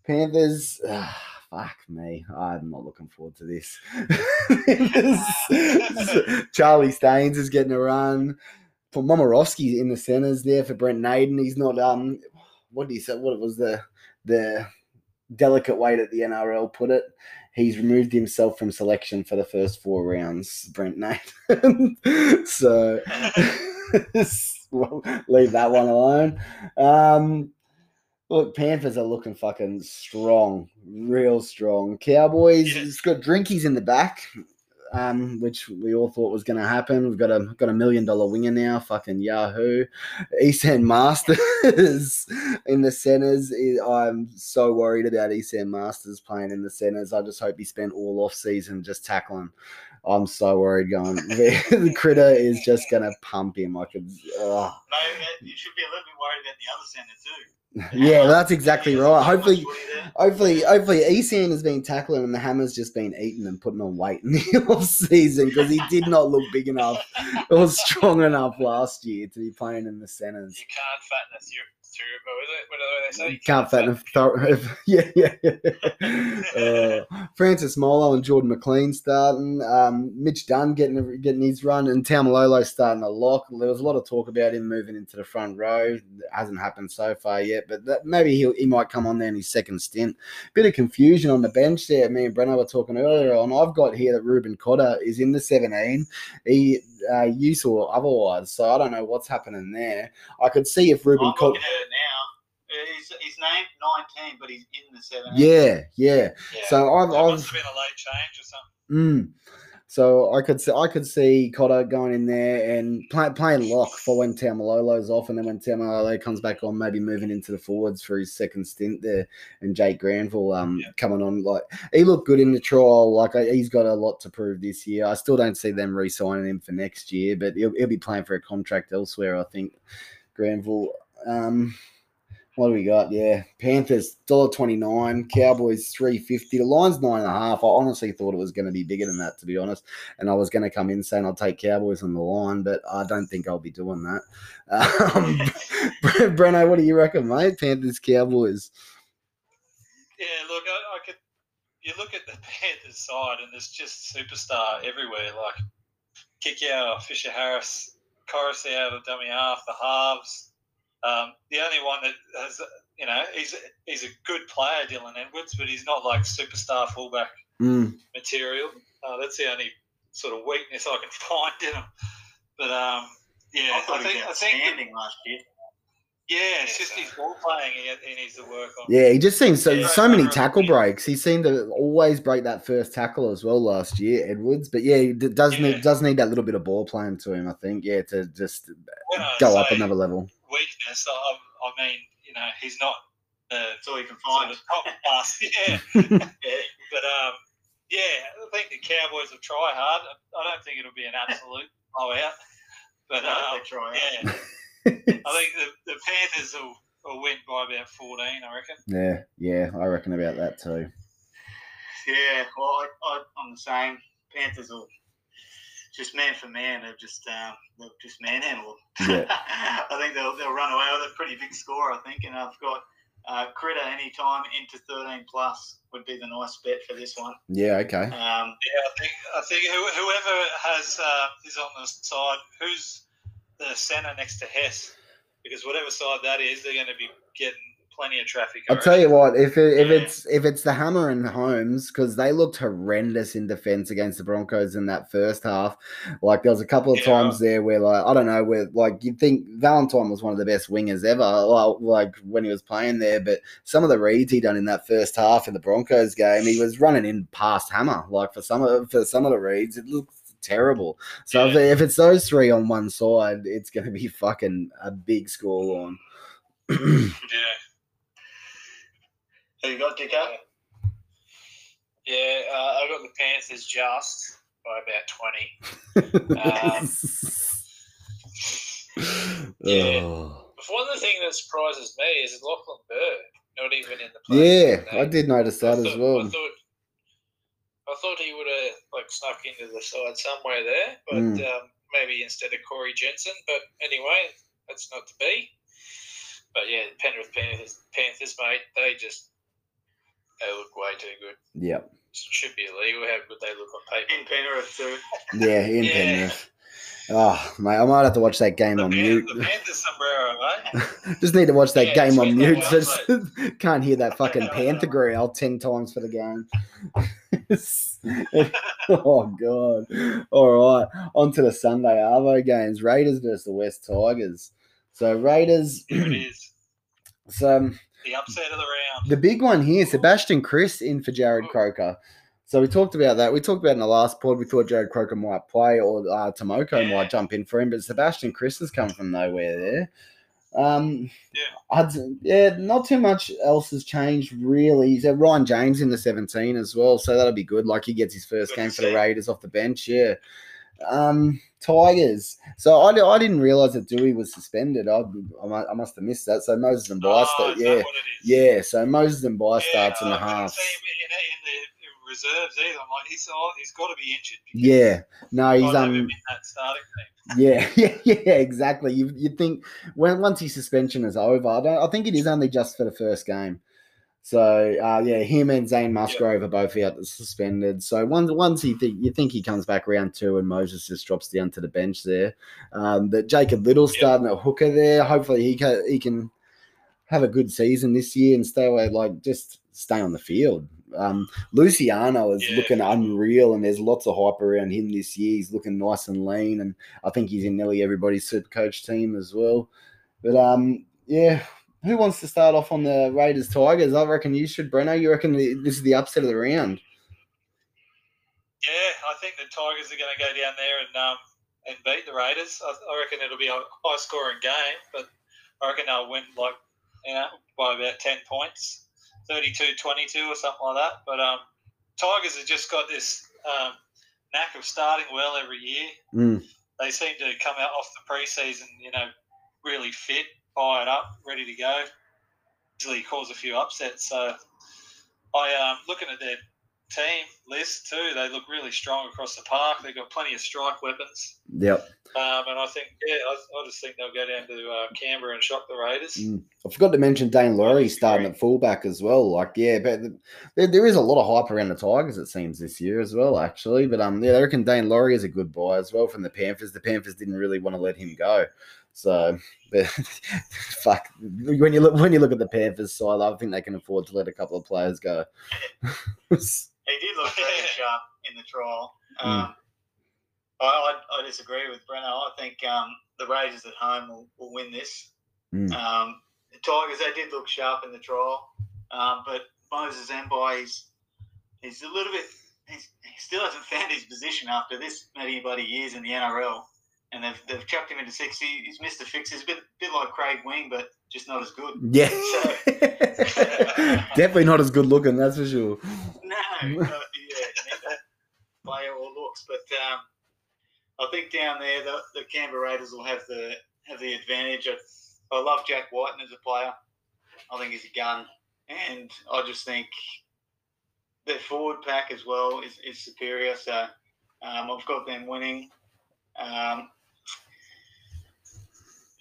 Panthers. ah, fuck me, I'm not looking forward to this. Charlie Staines is getting a run. For Momorowski in the centers there for Brent Naden. He's not um. What do you say? What was the the delicate way that the NRL put it? He's removed himself from selection for the first four rounds. Brent Naden. so we'll leave that one alone. Um, look, Panthers are looking fucking strong, real strong. Cowboys, Yeah. it's got Drinkies in the back, um, which we all thought was going to happen. We've got a got a million dollar winger now, fucking Yahoo. Esan Marsters in the centers. Eh, I'm so worried about Esan Marsters playing in the centers. I just hope he spent all off season just tackling. I'm so worried going. the critter is just gonna pump him. I could. Oh. Maybe you should be a little bit worried about the other centre too. Yeah, that's exactly right. Hopefully, much footy there. hopefully, hopefully, Esan has been tackling and the hammer's just been eating and putting on weight in the off season because he did not look big enough or strong enough last year to be playing in the centres. You can't fatten a through. What do they say? You Can't fatten throw. yeah, yeah. uh, Francis Molo and Jordan McLean starting. Um, Mitch Dunn getting getting his run, and Taumalolo starting a lock. There was a lot of talk about him moving into the front row. It hasn't happened so far yet, but that, maybe he he might come on there in his second stint. Bit of confusion on the bench there. Me and Brenno were talking earlier on. I've got here that Ruben Cotter is in the 17. He uh, use or otherwise. So I don't know what's happening there. I could see if Ruben Cotter. Looking at it now. He's, he's named 19, but he's in the 17. Yeah, yeah. Yeah. So I've, That I've must have been a late change or something. Mm. So I could see I could see Cotter going in there and play, playing lock for when Taumalolo's off, and then when Taumalolo comes back on, maybe moving into the forwards for his second stint there, and Jake Granville um Yeah. coming on. Like he looked good in the trial. Like I- he's got a lot to prove this year. I still don't see them re-signing him for next year, but he'll, he'll be playing for a contract elsewhere. I think Granville. Um, what do we got? Yeah, Panthers dollar twenty nine, Cowboys three fifty. The line's nine and a half. I honestly thought it was going to be bigger than that, to be honest. And I was going to come in saying I'll take Cowboys on the line, but I don't think I'll be doing that. Um, Breno, what do you reckon, mate? Panthers, Cowboys. Yeah, look, I, I could. You look at the Panthers side, and there's just superstar everywhere. Like Kikau, Fisher Harris, Koroisau, the dummy half, the halves. Um, the only one that has, you know, he's he's a good player, Dylan Edwards, but he's not like superstar fullback Mm, material. Uh, that's the only sort of weakness I can find in him. But um, yeah, I I think he I think outstanding last year. yeah, it's Yeah, just so- his ball playing he, he needs to work on. yeah, he just seems so Yeah, so many tackle yeah. breaks. He seemed to always break that first tackle as well last year, Edwards. But yeah, he does Yeah. need does need that little bit of ball playing to him. I think yeah, to just When I go up another level. Weakness, I, I mean, you know, he's not uh, That's all you can sort find. of top class. Yeah, Yeah. but um, yeah, I think the Cowboys will try hard. I don't think it'll be an absolute blowout, but I hope um, they try yeah, I think the, the Panthers will, will win by about fourteen. I reckon. yeah, yeah, I reckon about that too. Yeah, well, I, I, I'm the same. Panthers will just man for man. They'll just um, they'll just manhandle them. Yeah. I think they'll they'll run away with a pretty big score. I think, and I've got uh, Critter anytime into 13 plus would be the nice bet for this one. Yeah, okay. Um, Yeah, I think I think whoever has uh, is on the side, who's the centre next to Hess, because whatever side that is, they're going to be getting plenty of traffic. I'll tell you what, if it, if Yeah. it's if it's the Hammer and Holmes, because they looked horrendous in defense against the Broncos in that first half. Like there was a couple of Yeah, times there where like I don't know where like you'd think Valentine was one of the best wingers ever, like, like when he was playing there, but some of the reads he done in that first half in the Broncos game, he was running in past Hammer. Like for some of for some of the reads, it looked terrible. So if, Yeah. if it's those three on one side, it's going to be fucking a big score on. Yeah. Who you got, Dicker? Yeah, uh, I got the Panthers just by about 20. Um, Yeah. Oh. One of the things that surprises me is Lachlan Burr not even in the play. Yeah, today. I did notice I that as thought- well. I thought, I thought he would have like snuck into the side somewhere there, but Mm. um, maybe instead of Corey Jensen. But anyway, that's not to be. But yeah, the Penrith Panthers, Panthers, mate, they just they look way too good. Yep. Should be illegal. How good they look on paper. In Penrith too. Yeah, in Yeah. Penrith. Oh, mate, I might have to watch that game The, on Pan- mute. the Panthers sombrero, mate. Just need to watch that Yeah, game on mute. one, Just can't hear that fucking panther growl ten times for the game. oh god! All right, on to the Sunday Arvo games: Raiders versus the West Tigers. So Raiders. Here it is. so um, The upset of the round. the big one here: Sebastian Kris in for Jarrod Croker. So we talked about that. We talked about in the last pod. We thought Jarrod Croker might play or uh, Tomoko Yeah. might jump in for him, but Sebastian Kris has come from nowhere there. Um, Yeah. Hudson, yeah, not too much else has changed really. He's had Ryan James in the 17 as well, so that'll be good. Like he gets his first Good game for the. Raiders off the bench, yeah. Um, Tigers. So I, I didn't realize that Dewey was suspended. I, I, I must have missed that. So Moses and Bice, Oh, yeah, what it is? yeah. So Moses and Bice Yeah, starts in the half. in, in the reserves either. I'm like, he's oh, he's got to be injured. Yeah, no, he's um, in that starting team. yeah, yeah, yeah, exactly. You you think when once his suspension is over, I don't. I think it is only just for the first game. So uh, yeah, him and Zane Musgrove are both out suspended. So once once he think you think he comes back round two and Moses just drops down to the bench there. Um, that Jacob Liddle Yep. starting at hooker there. Hopefully he can he can have a good season this year and stay away like just stay on the field. Um, Luciano is Yeah. looking unreal, and there's lots of hype around him this year. He's looking nice and lean, and I think he's in nearly everybody's super coach team as well. But um, yeah, who wants to start off on the Raiders Tigers? I reckon you should, Breno. You reckon the, this is the upset of the round? Yeah, I think the Tigers are going to go down there and um, and beat the Raiders. I, I reckon it'll be a high scoring game, but I reckon they'll win like you know by about ten points, 32-22 or something like that. But um, Tigers have just got this um, knack of starting well every year. Mm. They seem to come out off the preseason, you know, really fit, fired up, ready to go. Easily cause a few upsets. So I um, looking at their team list too. They look really strong across the park. They've got plenty of strike weapons, Yep. Um, and I think yeah, I, I just think they'll go down to uh, Canberra and shock the Raiders. Mm. I forgot to mention Daine Laurie starting at fullback as well. Like, yeah, but there, there is a lot of hype around the Tigers, it seems, this year as well, actually. But um, yeah, I reckon Daine Laurie is a good buy as well from the Panthers. The Panthers didn't really want to let him go. So, but fuck, when you look when you look at the Panthers side, I think they can afford to let a couple of players go. He did look very sharp in the trial. Mm. I, I, I disagree with Breno. I think um, the Raiders at home will, will win this. Mm. Um, the Tigers, they did look sharp in the trial, um, but Moses Mbye, he's, he's a little bit, he's, he still hasn't found his position after this many bloody years in the NRL. And they've, they've chucked him into six. He, he's missed a fix. He's a bit, bit like Craig Wing, but just not as good. Yeah, definitely not as good looking, that's for sure. No, uh, yeah, neither player or looks. But um, I think down there the, the Canberra Raiders will have the have the advantage. I, I love Jack Wighton as a player. I think he's a gun, and I just think their forward pack as well is, is superior. So um, I've got them winning. Um,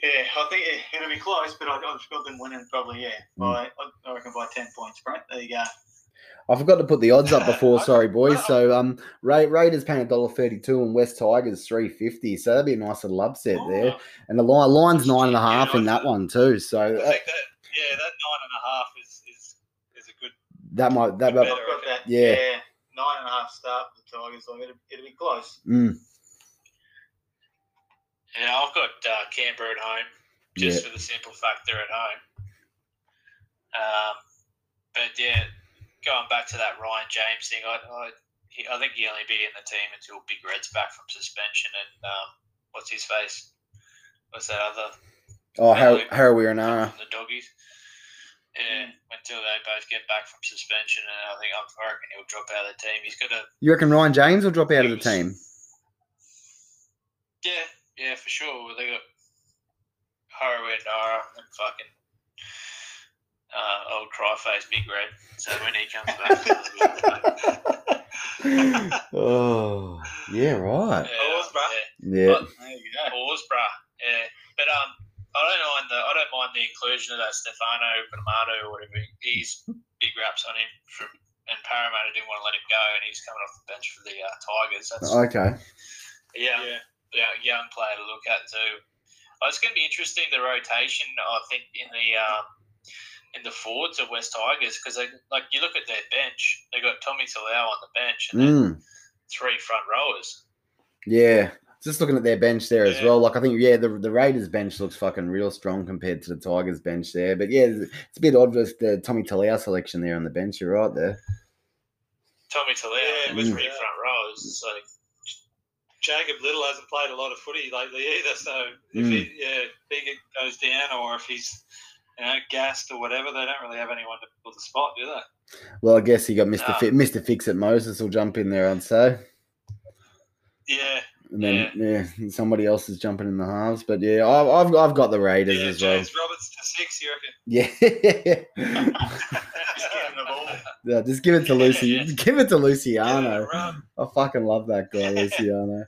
yeah, I think it, it'll be close, but I, I've got them winning probably. Yeah, by I, I reckon by ten points. Brent, there you go. I forgot to put the odds up before. Sorry, boys. So um, Ra- Raiders paying a dollar thirty-two and West Tigers three fifty. So that'd be a nice little upset there. Oh, And the line line's nine and a half Yeah, in that one too. So I uh, that yeah, that nine and a half is is, is a good. that might that, Good that I've got that. Yeah. Yeah. nine and a half start for the Tigers. Like it'll, it'll be close. mm, Yeah, I've got uh, Canberra at home just for the simple fact they're at home. Um, but yeah, going back to that Ryan James thing, I, I, he, I think he'll only be in the team until Big Red's back from suspension and um, what's his face? What's that other oh Har- Harawira-Naera. from the doggies? Yeah, until they both get back from suspension, and I think I'm, I reckon he'll drop out of the team. He's got a You reckon Ryan James will drop out of the team? Yeah, yeah, for sure. They got Haru and Nara and fucking uh, old cry face Big Red. So when he comes back, oh yeah, right. yeah, Pause, bruh. yeah. Yeah. There you go. Pause. Yeah, but um, I don't mind the I don't mind the inclusion of that Stefano Panamato or whatever. He's big raps on him from. And Parramatta didn't want to let him go, and he's coming off the bench for the uh, Tigers. That's Okay. yeah, Yeah. yeah, young player to look at too. Oh, it's going to be interesting the rotation. I think in the um, in the forwards of West Tigers because they like you look at their bench, they got Tommy Talau on the bench and then Mm, three front rowers. yeah. Just looking at their bench there as well. Like I think, yeah, the the Raiders bench looks fucking real strong compared to the Tigers bench there. But yeah, it's a bit odd with the Tommy Talau selection there on the bench. You're right there. Tommy Talau Yeah, and mm. three front rowers. It's like Jacob Liddle hasn't played a lot of footy lately either, so if Mm. he yeah if he goes down or if he's you know gassed or whatever, they don't really have anyone to fill the spot, do they? Well, I guess you got Mister Ah. Fi- Mister Fix It Moses will jump in there. I'd say. Yeah, and then yeah. somebody else is jumping in the halves. But yeah, I've I've, I've got the Raiders Yeah, as well. James Roberts to six, you reckon? Yeah. Just the ball. yeah, just give it to Lucy. Yeah. Give it to Yeah, Luciano. run. I fucking love that guy, Luciano.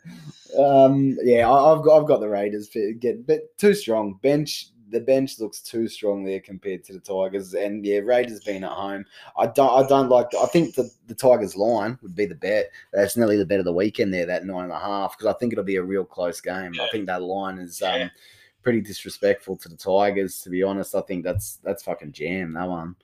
Um, yeah, I, I've got I've got the Raiders for- get but too strong. Bench the bench looks too strong there compared to the Tigers, and yeah, Raiders being at home. I don't I don't like. I think the the Tigers line would be the bet. That's nearly the bet of the weekend there, that nine and a half, because I think it'll be a real close game. I think that line is um, Yeah. pretty disrespectful to the Tigers. To be honest, I think that's that's fucking jam that one.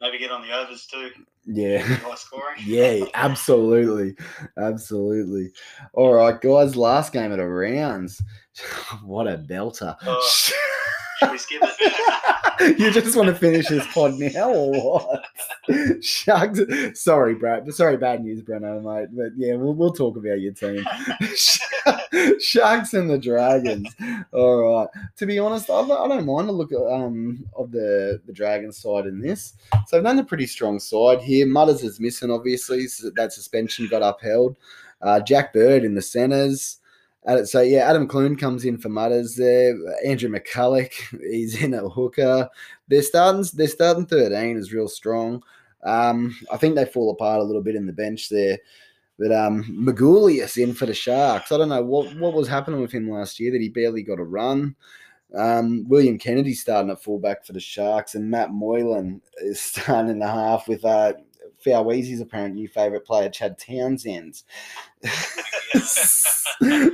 Maybe get on the overs too. Yeah. High scoring. Yeah, absolutely. Absolutely. All right, guys, last game of the rounds. what a belter. Oh. Should we skip it? you just want to finish this pod now or what? Sharks. Sorry, Brad. Sorry, bad news, Breno, mate. But yeah, we'll, we'll talk about your team. Sharks and the Dragons. All right. To be honest, I, don't- I don't mind a look um, of the, the Dragons side in this. So they've done a pretty strong side here. Mudders is missing, obviously. So that suspension got upheld. Uh, Jack Bird in the centres. So yeah, Adam Clune comes in for Mudders there. Andrew McCullough, he's in at hooker. They're starting. They're starting thirteen is real strong. Um, I think they fall apart a little bit in the bench there. But um, Magulius in for the Sharks. I don't know what what was happening with him last year that he barely got a run. Um, William Kennedy starting at fullback for the Sharks, and Matt Moylan is starting in the half with uh, Fowiezy's apparent new favourite player, Chad Townsend.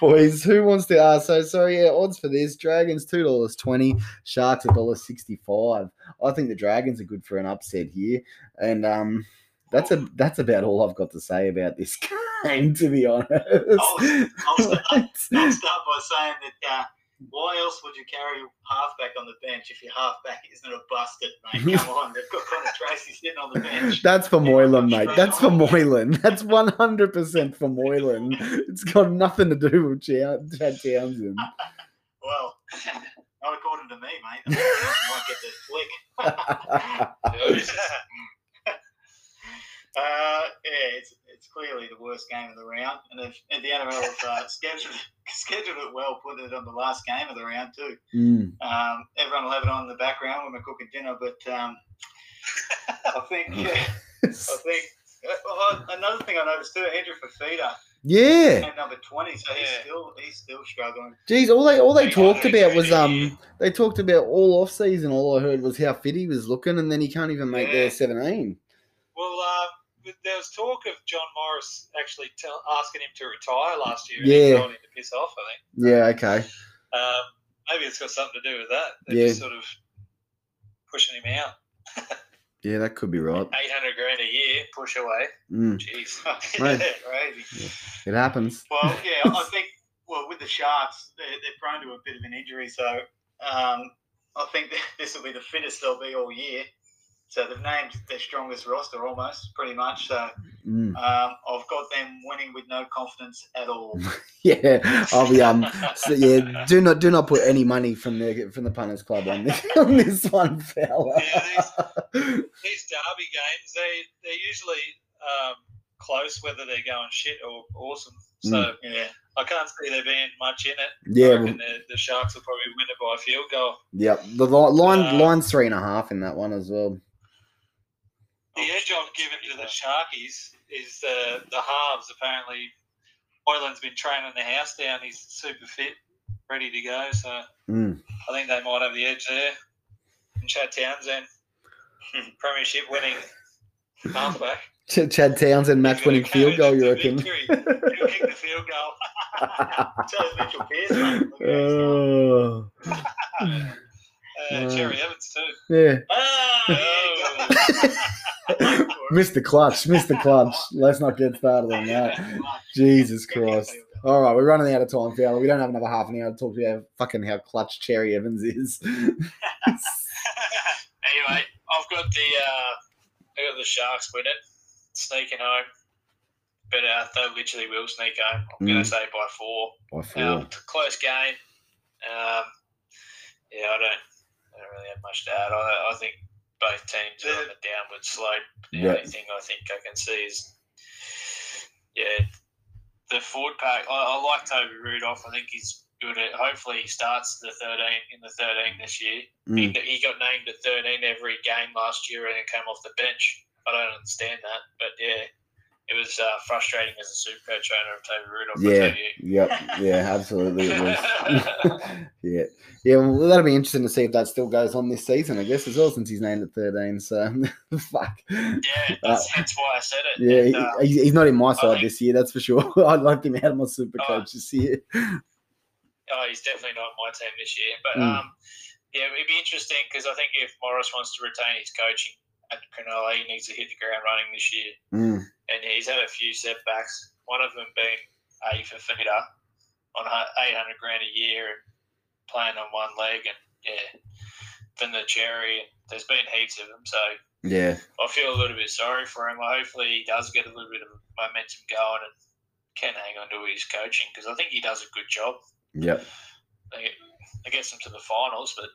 Boys, who wants to ask? So sorry, yeah, odds for this. Dragons two dollars twenty, Sharks a dollar sixty five. I think the Dragons are good for an upset here. And um that's a that's about all I've got to say about this game, to be honest. I'll, I'll, start, I'll start by saying that uh, why else would you carry halfback on the bench if your halfback isn't a busted, mate? Come on, they've got Connor Tracey sitting on the bench. That's for Moylan, mate. That's for Moylan. That's one hundred percent for Moylan. It's got nothing to do with Chow- Chad Townsend. Well, not according to me, mate. I might get the flick. Uh, yeah, it's it's clearly the worst game of the round, and if, and the NRL have uh, scheduled scheduled it well, put it on the last game of the round too. Mm. Um, everyone will have it on in the background when we're cooking dinner, but um, I think I think uh, oh, another thing I noticed too, Andrew Fifita Yeah. at number twenty, so he's Yeah. still he's still struggling. Geez, all they all they talked about was um they talked about all off season. All I heard was how fit he was looking, and then he can't even make Yeah. their seventeen. Well, uh, there was talk of John Morris actually tell, asking him to retire last year. Yeah. And he told him to piss off, I think. Yeah. Okay. Um, maybe it's got something to do with that. They're Yeah. sort of pushing him out. Yeah, that could be right. 800 grand a year, push away. Mm, Jeez. Right. Crazy. it happens. Well, yeah, I think well with the Sharks, they're, they're prone to a bit of an injury, so um, I think this will be the fittest they'll be all year. So they've named their strongest roster almost, pretty much. So Mm. um, I've got them winning with no confidence at all. Yeah, I'll be um. So yeah, do not do not put any money from the from the punters club on this on this one, fella. Yeah, These derby games, they they're usually um, close, whether they're going shit or awesome. So Yeah, I can't see there being much in it. Yeah, well, the, the Sharks will probably win it by a field goal. yep. The li- line Uh, line's three and a half in that one as well. The edge I've given to the Sharkies is the the halves. Apparently, Moylan's been training the house down. He's super fit, ready to go. So Mm. I think they might have the edge there. And Chad Townsend, premiership winning halfback. Ch- Chad Townsend match winning field goal. You reckon? He'll kick the field goal. so Mitchell Pearce, mate. Look at how he's going. Oh, Uh, Wow. Cherry Evans too. yeah. Ah, there you go. Mr. Clutch, Mr. Clutch. Let's not get started on that. Jesus Christ. All right, we're running out of time, fella. We don't have another half an hour to talk about how fucking how clutch Cherry Evans is. Anyway, I've got the uh, I got the Sharks winning, sneaking home. But uh, they literally will sneak home. I'm going Mm. to say by four. By four. Um, close game. Um, yeah, I don't, I don't really have much to add. I, I think both teams are on the downward slope. The Yeah. only thing I think I can see is yeah, the forward pack. I, I like Toby Rudolf. I think he's good at. Hopefully, he starts the thirteen in the thirteen this year. He, Mm. he got named at thirteen every game last year and came off the bench. I don't understand that, but yeah, it was uh, frustrating as a super coach owner of Toby Rudolf. Yeah. Yep. Yeah. Absolutely. It was. yeah. Yeah. Well, that'll be interesting to see if that still goes on this season. I guess as well, since he's named at thirteen. So, fuck. Yeah, that's, that's why I said it. Uh, Yeah, And, uh, he's, he's not in my side think- this year, that's for sure. I'd like him out of my super Oh. coach this year. Oh, he's definitely not my team this year. But Mm. um, yeah, it'd be interesting because I think if Morris wants to retain his coaching at Cronulla, he needs to hit the ground running this year. Mm, And he's had a few setbacks. One of them being A for feeder on eight hundred grand a year and playing on one leg, and yeah, then the cherry. There's been heaps of them, so yeah. I feel a little bit sorry for him. Hopefully, he does get a little bit of momentum going and can hang on to his coaching because I think he does a good job. Yep. They, they gets them to the finals, but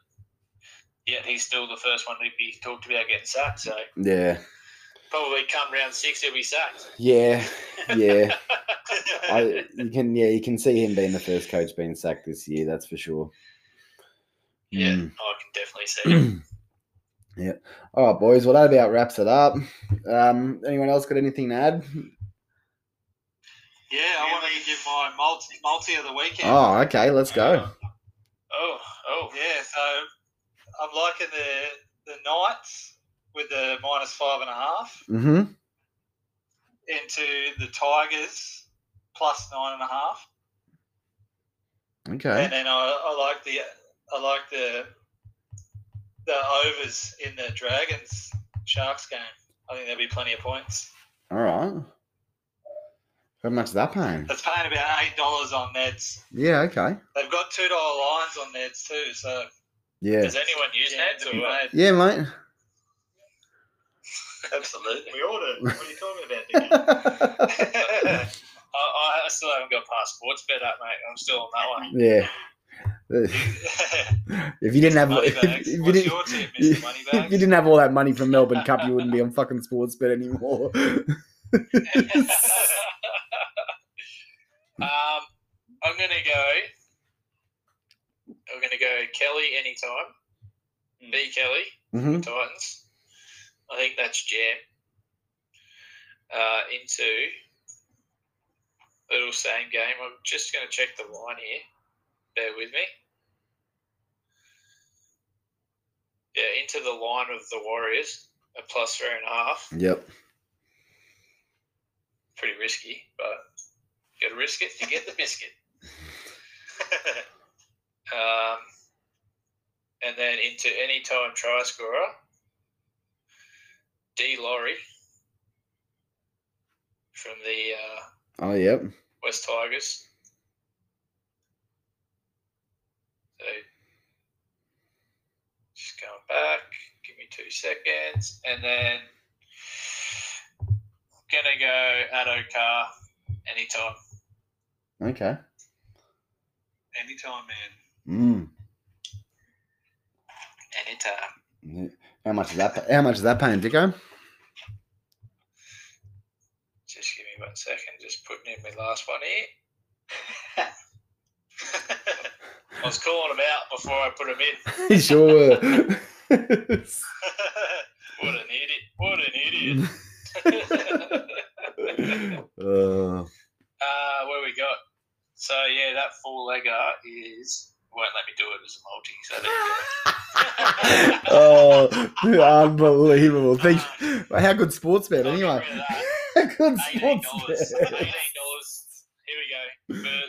yet he's still the first one to be talked about getting sacked. So Yeah. Probably come round six, he'll be sacked. Yeah. Yeah. I you can yeah, you can see him being the first coach being sacked this year, that's for sure. yeah, Mm. I can definitely see. Him. Yeah. All right, boys. Well, that about wraps it up. Um, anyone else got anything to add? Yeah, I want to give my multi multi of the weekend. Oh, okay. Let's go. Oh, oh, Yeah, so I'm liking the the Knights with the minus five and a half Mm-hmm. into the Tigers plus nine and a half, Okay. and then I, I like the I like the the overs in the Dragons Sharks game. I think there'll be plenty of points. All right. How much is that paying? That's paying about eight dollars on Neds. Yeah. Okay. They've got two dollar lines on Neds too, so Yeah. does anyone use yeah, Neds or be. Yeah, mate. Absolutely. We ordered. What are you talking about? I, I still haven't got past sports bet up, mate. I'm still on that one. yeah. If you didn't have, if, if you didn't, tip, if you didn't have all that money from Melbourne Cup, you wouldn't be on fucking sports bet anymore. um, I'm gonna go. I'm gonna go Kelly anytime. B Kelly hmm Titans. I think that's jam. Uh, into little same game. I'm just gonna check the line here. Bear with me. Yeah, into the line of the Warriors, a plus three and a half. Yep. Pretty risky, but you got to risk it to get the biscuit. um, and then into any time try scorer, D. Laurie from the uh, Oh, yep. West Tigers. So just going back, give me two seconds, and then I'm gonna go Addo Car anytime. Okay. Anytime, man. Mm. Anytime. How much is that? How much is that paying, Dicko? Just give me one second, just putting in my last one here. I was calling him out before I put him in. sure. What an idiot! What an idiot! uh, Uh, where we got? So yeah, that four legger is won't let me do it as a multi. So there you go. oh, unbelievable! Thank How good sports bet anyway? Of good Eighteen sports dollars. bet. Eighteen dollars. Here we go. For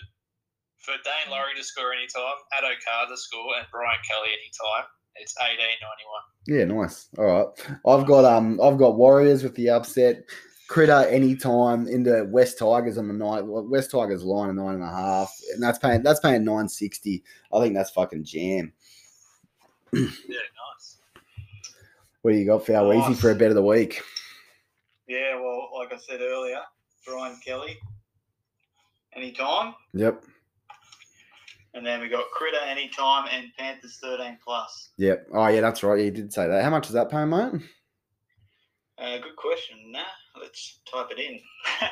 for Daine Laurie to score anytime, Addo Carr to score, and Brian Kelly anytime. It's eighteen ninety one. Yeah, nice. All right. I've got um I've got Warriors with the upset. Critter anytime into West Tigers on the night. West Tigers line a nine and a half. And that's paying that's paying nine sixty. I think that's fucking jam. yeah, nice. What do you got, Easy Nice. for a bet of the week? Yeah, well, like I said earlier, Brian Kelly, anytime. Yep. And then we got Critter anytime and Panthers 13 plus. Yep. Oh yeah, that's right. You did say that. How much is that paying, mate? Uh, good question. Nah, let's type it in.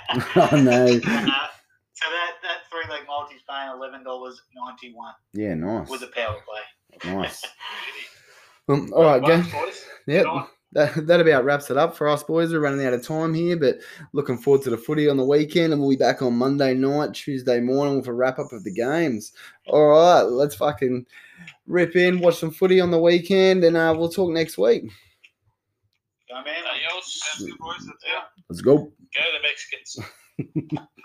oh, no. Uh, so that that three leg multi's paying eleven dollars ninety one Yeah, nice. with a power play. Nice. Um, all right, go. Bucks, boys. Yep. Good on. That, that about wraps it up for us, boys. We're running out of time here, but looking forward to the footy on the weekend, and we'll be back on Monday night, Tuesday morning with a wrap up of the games. All right, let's fucking rip in, watch some footy on the weekend, and uh, we'll talk next week. Go man. Adios. Sounds good, boys. That's it. Yeah. Let's go. Go the Mexicans.